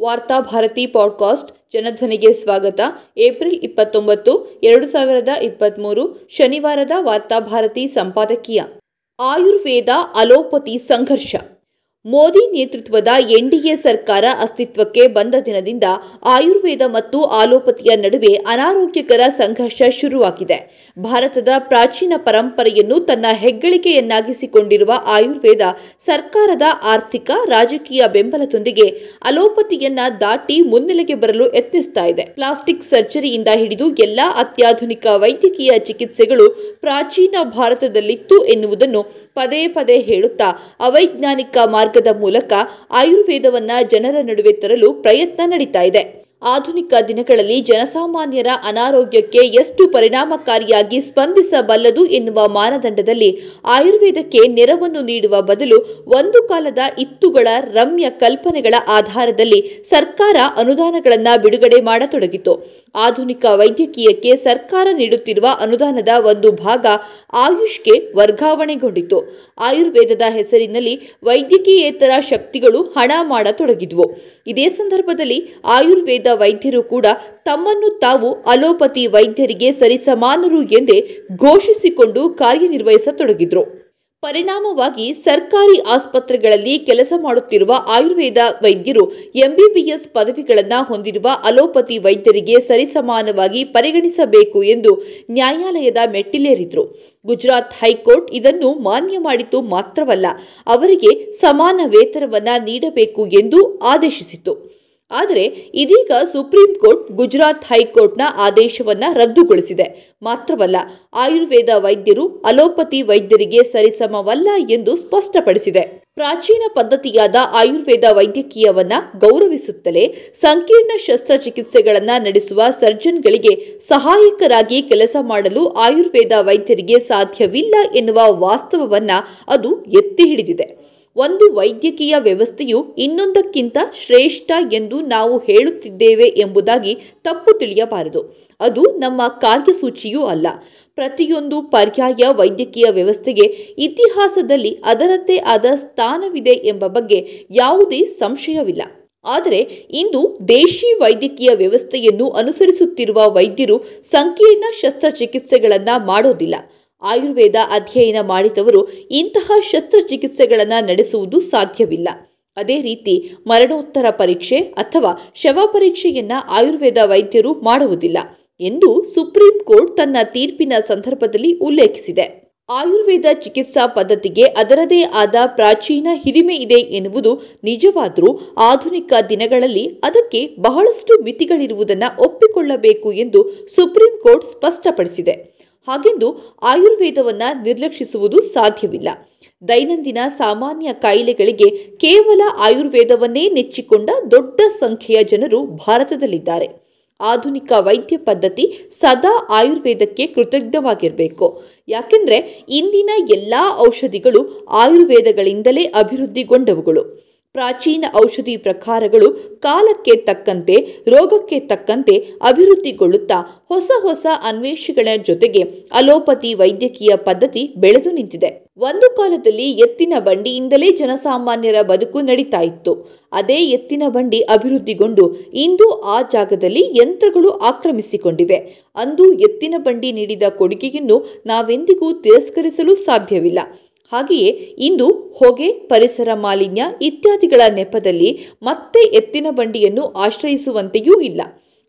ವಾರ್ತಾ ಭಾರತಿ ಪಾಡ್ಕಾಸ್ಟ್ ಜನಧ್ವನಿಗೆ ಸ್ವಾಗತ. ಏಪ್ರಿಲ್ ಇಪ್ಪತ್ತೊಂಬತ್ತು, ಎರಡು ಸಾವಿರದ ಇಪ್ಪತ್ತ್ಮೂರು ಶನಿವಾರದ ವಾರ್ತಾ ಭಾರತಿ ಸಂಪಾದಕೀಯ. ಆಯುರ್ವೇದ ಅಲೋಪತಿ ಸಂಘರ್ಷ. ಮೋದಿ ನೇತೃತ್ವದ ಎನ್ಡಿಎ ಸರ್ಕಾರ ಅಸ್ತಿತ್ವಕ್ಕೆ ಬಂದ ದಿನದಿಂದ ಆಯುರ್ವೇದ ಮತ್ತು ಆಲೋಪತಿಯ ನಡುವೆ ಅನಾರೋಗ್ಯಕರ ಸಂಘರ್ಷ ಶುರುವಾಗಿದೆ. ಭಾರತದ ಪ್ರಾಚೀನ ಪರಂಪರೆಯನ್ನು ತನ್ನ ಹೆಗ್ಗಳಿಕೆಯನ್ನಾಗಿಸಿಕೊಂಡಿರುವ ಆಯುರ್ವೇದ ಸರ್ಕಾರದ ಆರ್ಥಿಕ, ರಾಜಕೀಯ ಬೆಂಬಲದೊಂದಿಗೆ ಅಲೋಪತಿಯನ್ನ ದಾಟಿ ಮುನ್ನೆಲೆಗೆ ಬರಲು ಯತ್ನಿಸ್ತಾ ಇದೆ. ಪ್ಲಾಸ್ಟಿಕ್ ಸರ್ಜರಿಯಿಂದ ಹಿಡಿದು ಎಲ್ಲಾ ಅತ್ಯಾಧುನಿಕ ವೈದ್ಯಕೀಯ ಚಿಕಿತ್ಸೆಗಳು ಪ್ರಾಚೀನ ಭಾರತದಲ್ಲಿತ್ತು ಎನ್ನುವುದನ್ನು ಪದೇ ಪದೇ ಹೇಳುತ್ತಾ, ಅವೈಜ್ಞಾನಿಕ ಮಾರ್ಗದ ಮೂಲಕ ಆಯುರ್ವೇದವನ್ನ ಜನರ ನಡುವೆ ತರಲು ಪ್ರಯತ್ನ ನಡೀತಾ ಇದೆ. ಆಧುನಿಕ ದಿನಗಳಲ್ಲಿ ಜನಸಾಮಾನ್ಯರ ಅನಾರೋಗ್ಯಕ್ಕೆ ಎಷ್ಟು ಪರಿಣಾಮಕಾರಿಯಾಗಿ ಸ್ಪಂದಿಸಬಲ್ಲದು ಎನ್ನುವ ಮಾನದಂಡದಲ್ಲಿ ಆಯುರ್ವೇದಕ್ಕೆ ನೆರವನ್ನು ನೀಡುವ ಬದಲು ಒಂದು ಕಾಲದ ಇತ್ತುಗಳ ರಮ್ಯ ಕಲ್ಪನೆಗಳ ಆಧಾರದಲ್ಲಿ ಸರ್ಕಾರ ಅನುದಾನಗಳನ್ನು ಬಿಡುಗಡೆ ಮಾಡತೊಡಗಿತು. ಆಧುನಿಕ ವೈದ್ಯಕೀಯಕ್ಕೆ ಸರ್ಕಾರ ನೀಡುತ್ತಿರುವ ಅನುದಾನದ ಒಂದು ಭಾಗ ಆಯುಷ್ಗೆ ವರ್ಗಾವಣೆಗೊಂಡಿತು. ಆಯುರ್ವೇದದ ಹೆಸರಿನಲ್ಲಿ ವೈದ್ಯಕೀಯೇತರ ಶಕ್ತಿಗಳು ಹಣ ಮಾಡತೊಡಗಿದ್ವು. ಇದೇ ಸಂದರ್ಭದಲ್ಲಿ ಆಯುರ್ವೇದ ವೈದ್ಯರು ಕೂಡ ತಮ್ಮನ್ನು ತಾವು ಅಲೋಪತಿ ವೈದ್ಯರಿಗೆ ಸರಿಸಮಾನರು ಎಂದೇ ಘೋಷಿಸಿಕೊಂಡು ಕಾರ್ಯನಿರ್ವಹಿಸತೊಡಗಿದ್ರು. ಪರಿಣಾಮವಾಗಿ ಸರ್ಕಾರಿ ಆಸ್ಪತ್ರೆಗಳಲ್ಲಿ ಕೆಲಸ ಮಾಡುತ್ತಿರುವ ಆಯುರ್ವೇದ ವೈದ್ಯರು ಎಂಬಿಬಿಎಸ್ ಪದವಿಗಳನ್ನು ಹೊಂದಿರುವ ಅಲೋಪತಿ ವೈದ್ಯರಿಗೆ ಸರಿಸಮಾನವಾಗಿ ಪರಿಗಣಿಸಬೇಕು ಎಂದು ನ್ಯಾಯಾಲಯದ ಮೆಟ್ಟಿಲೇರಿದ್ರು. ಗುಜರಾತ್ ಹೈಕೋರ್ಟ್ ಇದನ್ನು ಮಾನ್ಯ ಮಾಡಿತು ಮಾತ್ರವಲ್ಲ, ಅವರಿಗೆ ಸಮಾನ ವೇತನವನ್ನು ನೀಡಬೇಕು ಎಂದು ಆದೇಶಿಸಿತು ಆದರೆ ಇದೀಗ ಸುಪ್ರೀಂ ಕೋರ್ಟ್ ಗುಜರಾತ್ ಹೈಕೋರ್ಟ್ನ ಆದೇಶವನ್ನ ರದ್ದುಗೊಳಿಸಿದೆ. ಮಾತ್ರವಲ್ಲ, ಆಯುರ್ವೇದ ವೈದ್ಯರು ಅಲೋಪತಿ ವೈದ್ಯರಿಗೆ ಸರಿಸಮವಲ್ಲ ಎಂದು ಸ್ಪಷ್ಟಪಡಿಸಿದೆ. ಪ್ರಾಚೀನ ಪದ್ಧತಿಯಾದ ಆಯುರ್ವೇದ ವೈದ್ಯಕೀಯವನ್ನ ಗೌರವಿಸುತ್ತಲೇ ಸಂಕೀರ್ಣ ಶಸ್ತ್ರಚಿಕಿತ್ಸೆಗಳನ್ನು ನಡೆಸುವ ಸರ್ಜನ್ಗಳಿಗೆ ಸಹಾಯಕರಾಗಿ ಕೆಲಸ ಮಾಡಲು ಆಯುರ್ವೇದ ವೈದ್ಯರಿಗೆ ಸಾಧ್ಯವಿಲ್ಲ ಎನ್ನುವ ವಾಸ್ತವವನ್ನ ಅದು ಎತ್ತಿ ಹಿಡಿದಿದೆ. ಒಂದು ವೈದ್ಯಕೀಯ ವ್ಯವಸ್ಥೆಯು ಇನ್ನೊಂದಕ್ಕಿಂತ ಶ್ರೇಷ್ಠ ಎಂದು ನಾವು ಹೇಳುತ್ತಿದ್ದೇವೆ ಎಂಬುದಾಗಿ ತಪ್ಪು ತಿಳಿಯಬಾರದು. ಅದು ನಮ್ಮ ಕಾರ್ಯಸೂಚಿಯೂ ಅಲ್ಲ. ಪ್ರತಿಯೊಂದು ಪರ್ಯಾಯ ವೈದ್ಯಕೀಯ ವ್ಯವಸ್ಥೆಗೆ ಇತಿಹಾಸದಲ್ಲಿ ಅದರದ್ದೇ ಆದ ಸ್ಥಾನವಿದೆ ಎಂಬ ಬಗ್ಗೆ ಯಾವುದೇ ಸಂಶಯವಿಲ್ಲ. ಆದರೆ ಇಂದು ದೇಶಿ ವೈದ್ಯಕೀಯ ವ್ಯವಸ್ಥೆಯನ್ನು ಅನುಸರಿಸುತ್ತಿರುವ ವೈದ್ಯರು ಸಂಕೀರ್ಣ ಶಸ್ತ್ರಚಿಕಿತ್ಸೆಗಳನ್ನು ಮಾಡೋದಿಲ್ಲ. ಆಯುರ್ವೇದ ಅಧ್ಯಯನ ಮಾಡಿದವರು ಇಂತಹ ಶಸ್ತ್ರಚಿಕಿತ್ಸೆಗಳನ್ನು ನಡೆಸುವುದು ಸಾಧ್ಯವಿಲ್ಲ. ಅದೇ ರೀತಿ ಮರಣೋತ್ತರ ಪರೀಕ್ಷೆ ಅಥವಾ ಶವ ಪರೀಕ್ಷೆಯನ್ನು ಆಯುರ್ವೇದ ವೈದ್ಯರು ಮಾಡುವುದಿಲ್ಲ ಎಂದು ಸುಪ್ರೀಂ ಕೋರ್ಟ್ ತನ್ನ ತೀರ್ಪಿನ ಸಂದರ್ಭದಲ್ಲಿ ಉಲ್ಲೇಖಿಸಿದೆ. ಆಯುರ್ವೇದ ಚಿಕಿತ್ಸಾ ಪದ್ಧತಿಗೆ ಅದರದೇ ಆದ ಪ್ರಾಚೀನ ಹಿರಿಮೆ ಇದೆ ಎನ್ನುವುದು ನಿಜವಾದರೂ ಆಧುನಿಕ ದಿನಗಳಲ್ಲಿ ಅದಕ್ಕೆ ಬಹಳಷ್ಟು ಮಿತಿಗಳಿರುವುದನ್ನು ಒಪ್ಪಿಕೊಳ್ಳಬೇಕು ಎಂದು ಸುಪ್ರೀಂ ಕೋರ್ಟ್ ಸ್ಪಷ್ಟಪಡಿಸಿದೆ. ಹಾಗೆಂದು ಆಯುರ್ವೇದವನ್ನು ನಿರ್ಲಕ್ಷಿಸುವುದು ಸಾಧ್ಯವಿಲ್ಲ. ದೈನಂದಿನ ಸಾಮಾನ್ಯ ಕಾಯಿಲೆಗಳಿಗೆ ಕೇವಲ ಆಯುರ್ವೇದವನ್ನೇ ನೆಚ್ಚಿಕೊಂಡ ದೊಡ್ಡ ಸಂಖ್ಯೆಯ ಜನರು ಭಾರತದಲ್ಲಿದ್ದಾರೆ. ಆಧುನಿಕ ವೈದ್ಯ ಪದ್ಧತಿ ಸದಾ ಆಯುರ್ವೇದಕ್ಕೆ ಕೃತಜ್ಞವಾಗಿರಬೇಕು. ಯಾಕೆಂದರೆ ಇಂದಿನ ಎಲ್ಲ ಔಷಧಿಗಳು ಆಯುರ್ವೇದಗಳಿಂದಲೇ ಅಭಿವೃದ್ಧಿಗೊಂಡವುಗಳು. ಪ್ರಾಚೀನ ಔಷಧಿ ಪ್ರಕಾರಗಳು ಕಾಲಕ್ಕೆ ತಕ್ಕಂತೆ, ರೋಗಕ್ಕೆ ತಕ್ಕಂತೆ ಅಭಿವೃದ್ಧಿಗೊಳ್ಳುತ್ತಾ ಹೊಸ ಹೊಸ ಅನ್ವೇಷಗಳ ಜೊತೆಗೆ ಅಲೋಪತಿ ವೈದ್ಯಕೀಯ ಪದ್ಧತಿ ಬೆಳೆದು ನಿಂತಿದೆ. ಒಂದು ಕಾಲದಲ್ಲಿ ಎತ್ತಿನ ಬಂಡಿಯಿಂದಲೇ ಜನಸಾಮಾನ್ಯರ ಬದುಕು ನಡೀತಾ ಇತ್ತು. ಅದೇ ಎತ್ತಿನ ಬಂಡಿ ಅಭಿವೃದ್ಧಿಗೊಂಡು ಇಂದು ಆ ಜಾಗದಲ್ಲಿ ಯಂತ್ರಗಳು ಆಕ್ರಮಿಸಿಕೊಂಡಿವೆ. ಅಂದು ಎತ್ತಿನ ಬಂಡಿ ನೀಡಿದ ಕೊಡುಗೆಯನ್ನು ನಾವೆಂದಿಗೂ ತಿರಸ್ಕರಿಸಲು ಸಾಧ್ಯವಿಲ್ಲ. ಹಾಗೆಯೇ ಇಂದು ಹೊಗೆ, ಪರಿಸರ ಮಾಲಿನ್ಯ ಇತ್ಯಾದಿಗಳ ನೆಪದಲ್ಲಿ ಮತ್ತೆ ಎತ್ತಿನ ಬಂಡಿಯನ್ನು ಆಶ್ರಯಿಸುವಂತೆಯೂ ಇಲ್ಲ.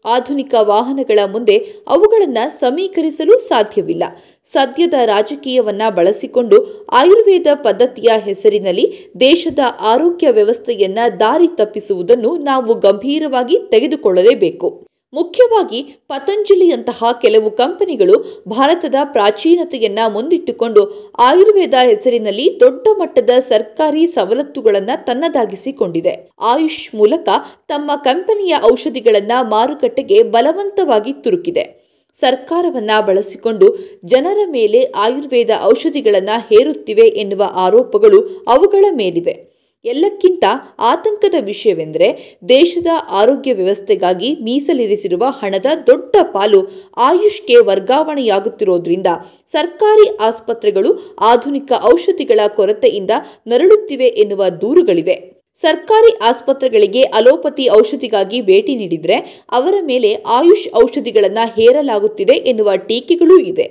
ಆಧುನಿಕ ವಾಹನಗಳ ಮುಂದೆ ಅವುಗಳನ್ನು ಸಮೀಕರಿಸಲು ಸಾಧ್ಯವಿಲ್ಲ. ಸದ್ಯದ ರಾಜಕೀಯವನ್ನ ಬಳಸಿಕೊಂಡು ಆಯುರ್ವೇದ ಪದ್ಧತಿಯ ಹೆಸರಿನಲ್ಲಿ ದೇಶದ ಆರೋಗ್ಯ ವ್ಯವಸ್ಥೆಯನ್ನ ದಾರಿ ತಪ್ಪಿಸುವುದನ್ನು ನಾವು ಗಂಭೀರವಾಗಿ ತೆಗೆದುಕೊಳ್ಳಲೇಬೇಕು. ಮುಖ್ಯವಾಗಿ ಪತಂಜಲಿಯಂತಹ ಕೆಲವು ಕಂಪನಿಗಳು ಭಾರತದ ಪ್ರಾಚೀನತೆಯನ್ನ ಮುಂದಿಟ್ಟುಕೊಂಡು ಆಯುರ್ವೇದ ಹೆಸರಿನಲ್ಲಿ ದೊಡ್ಡ ಮಟ್ಟದ ಸರ್ಕಾರಿ ಸವಲತ್ತುಗಳನ್ನು ತನ್ನದಾಗಿಸಿಕೊಂಡಿದೆ. ಆಯುಷ್ ಮೂಲಕ ತಮ್ಮ ಕಂಪನಿಯ ಔಷಧಿಗಳನ್ನು ಮಾರುಕಟ್ಟೆಗೆ ಬಲವಂತವಾಗಿ ತುರುಕಿದೆ. ಸರ್ಕಾರವನ್ನ ಬಳಸಿಕೊಂಡು ಜನರ ಮೇಲೆ ಆಯುರ್ವೇದ ಔಷಧಿಗಳನ್ನು ಹೇರುತ್ತಿವೆ ಎನ್ನುವ ಆರೋಪಗಳು ಅವುಗಳ ಮೇಲಿವೆ. ಎಲ್ಲಕ್ಕಿಂತ ಆತಂಕದ ವಿಷಯವೆಂದರೆ ದೇಶದ ಆರೋಗ್ಯ ವ್ಯವಸ್ಥೆಗಾಗಿ ಮೀಸಲಿರಿಸಿರುವ ಹಣದ ದೊಡ್ಡ ಪಾಲು ಆಯುಷ್ಗೆ ವರ್ಗಾವಣೆಯಾಗುತ್ತಿರೋದ್ರಿಂದ ಸರ್ಕಾರಿ ಆಸ್ಪತ್ರೆಗಳು ಆಧುನಿಕ ಔಷಧಿಗಳ ಕೊರತೆಯಿಂದ ನರಳುತ್ತಿವೆ ಎನ್ನುವ ದೂರುಗಳಿವೆ. ಸರ್ಕಾರಿ ಆಸ್ಪತ್ರೆಗಳಿಗೆ ಅಲೋಪತಿ ಔಷಧಿಗಾಗಿ ಭೇಟಿ ನೀಡಿದರೆ ಅವರ ಮೇಲೆ ಆಯುಷ್ ಔಷಧಿಗಳನ್ನು ಹೇರಲಾಗುತ್ತಿದೆ ಎನ್ನುವ ಟೀಕೆಗಳೂ ಇದೆ.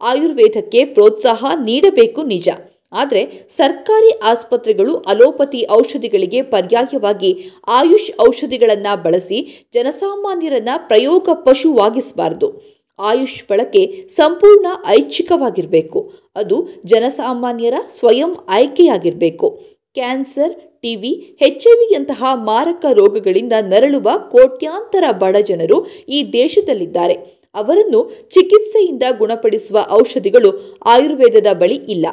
ಆಯುರ್ವೇದಕ್ಕೆ ಪ್ರೋತ್ಸಾಹ ನೀಡಬೇಕು ನಿಜ. ಆದರೆ ಸರ್ಕಾರಿ ಆಸ್ಪತ್ರೆಗಳು ಅಲೋಪತಿ ಔಷಧಿಗಳಿಗೆ ಪರ್ಯಾಯವಾಗಿ ಆಯುಷ್ ಔಷಧಿಗಳನ್ನು ಬಳಸಿ ಜನಸಾಮಾನ್ಯರನ್ನ ಪ್ರಯೋಗ ಪಶುವಾಗಿಸಬಾರದು. ಆಯುಷ್ ಬಳಕೆ ಸಂಪೂರ್ಣ ಐಚ್ಛಿಕವಾಗಿರಬೇಕು. ಅದು ಜನಸಾಮಾನ್ಯರ ಸ್ವಯಂ ಆಯ್ಕೆಯಾಗಿರಬೇಕು. ಕ್ಯಾನ್ಸರ್ ಟಿವಿ ವಿಯಂತಹ ಮಾರಕ ರೋಗಗಳಿಂದ ನರಳುವ ಕೋಟ್ಯಾಂತರ ಬಡ ಜನರು ಈ ದೇಶದಲ್ಲಿದ್ದಾರೆ. ಅವರನ್ನು ಚಿಕಿತ್ಸೆಯಿಂದ ಗುಣಪಡಿಸುವ ಔಷಧಿಗಳು ಆಯುರ್ವೇದದ ಬಳಿ ಇಲ್ಲ.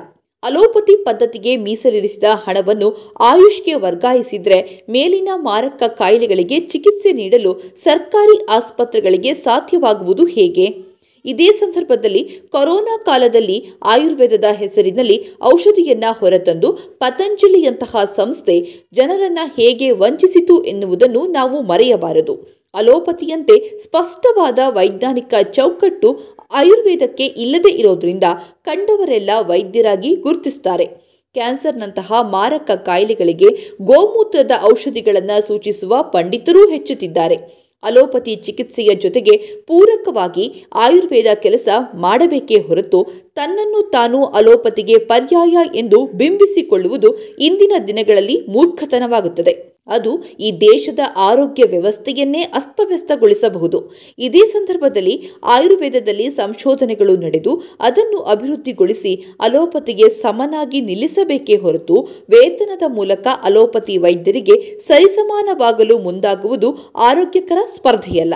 ಅಲೋಪತಿ ಪದ್ಧತಿಗೆ ಮೀಸಲಿರಿಸಿದ ಹಣವನ್ನು ಆಯುಷ್ಗೆ ವರ್ಗಾಯಿಸಿದ್ರೆ ಮೇಲಿನ ಮಾರಕ ಕಾಯಿಲೆಗಳಿಗೆ ಚಿಕಿತ್ಸೆ ನೀಡಲು ಸರ್ಕಾರಿ ಆಸ್ಪತ್ರೆಗಳಿಗೆ ಸಾಧ್ಯವಾಗುವುದು ಹೇಗೆ? ಇದೇ ಸಂದರ್ಭದಲ್ಲಿ ಕೊರೋನಾ ಕಾಲದಲ್ಲಿ ಆಯುರ್ವೇದದ ಹೆಸರಿನಲ್ಲಿ ಔಷಧಿಯನ್ನ ಹೊರತಂದು ಪತಂಜಲಿಯಂತಹ ಸಂಸ್ಥೆ ಜನರನ್ನ ಹೇಗೆ ವಂಚಿಸಿತು ಎನ್ನುವುದನ್ನು ನಾವು ಮರೆಯಬಾರದು. ಅಲೋಪತಿಯಂತೆ ಸ್ಪಷ್ಟವಾದ ವೈಜ್ಞಾನಿಕ ಚೌಕಟ್ಟು ಆಯುರ್ವೇದಕ್ಕೆ ಇಲ್ಲದೆ ಇರೋದ್ರಿಂದ ಕಂಡವರೆಲ್ಲ ವೈದ್ಯರಾಗಿ ಗುರುತಿಸ್ತಾರೆ. ಕ್ಯಾನ್ಸರ್ನಂತಹ ಮಾರಕ ಕಾಯಿಲೆಗಳಿಗೆ ಗೋಮೂತ್ರದ ಔಷಧಿಗಳನ್ನು ಸೂಚಿಸುವ ಪಂಡಿತರೂ ಹೆಚ್ಚುತ್ತಿದ್ದಾರೆ. ಅಲೋಪತಿ ಚಿಕಿತ್ಸೆಯ ಜೊತೆಗೆ ಪೂರಕವಾಗಿ ಆಯುರ್ವೇದ ಕೆಲಸ ಮಾಡಬೇಕೇ ಹೊರತು ತನ್ನನ್ನು ತಾನು ಅಲೋಪತಿಗೆ ಪರ್ಯಾಯ ಎಂದು ಬಿಂಬಿಸಿಕೊಳ್ಳುವುದು ಇಂದಿನ ದಿನಗಳಲ್ಲಿ ಮೂರ್ಖತನವಾಗುತ್ತದೆ. ಅದು ಈ ದೇಶದ ಆರೋಗ್ಯ ವ್ಯವಸ್ಥೆಯನ್ನೇ ಅಸ್ತವ್ಯಸ್ತಗೊಳಿಸಬಹುದು. ಇದೇ ಸಂದರ್ಭದಲ್ಲಿ ಆಯುರ್ವೇದದಲ್ಲಿ ಸಂಶೋಧನೆಗಳು ನಡೆದು ಅದನ್ನು ಅಭಿವೃದ್ಧಿಗೊಳಿಸಿ ಅಲೋಪತಿಗೆ ಸಮನಾಗಿ ನಿಲ್ಲಿಸಬೇಕೇ ಹೊರತು ವೇತನದ ಮೂಲಕ ಅಲೋಪತಿ ವೈದ್ಯರಿಗೆ ಸರಿಸಮಾನವಾಗಲು ಮುಂದಾಗುವುದು ಆರೋಗ್ಯಕರ ಸ್ಪರ್ಧೆಯಲ್ಲ.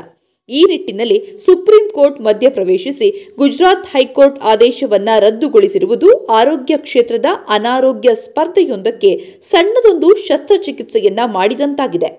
ಈ ನಿಟ್ಟಿನಲ್ಲಿ ಸುಪ್ರೀಂ ಕೋರ್ಟ್ ಮಧ್ಯ ಪ್ರವೇಶಿಸಿ ಗುಜರಾತ್ ಹೈಕೋರ್ಟ್ ಆದೇಶವನ್ನ ರದ್ದುಗೊಳಿಸಿರುವುದು ಆರೋಗ್ಯ ಕ್ಷೇತ್ರದ ಅನಾರೋಗ್ಯ ಸ್ಪರ್ಧೆಯೊಂದಕ್ಕೆ ಸಣ್ಣದೊಂದು ಶಸ್ತ್ರಚಿಕಿತ್ಸೆಯನ್ನ ಮಾಡಿದಂತಾಗಿದೆ.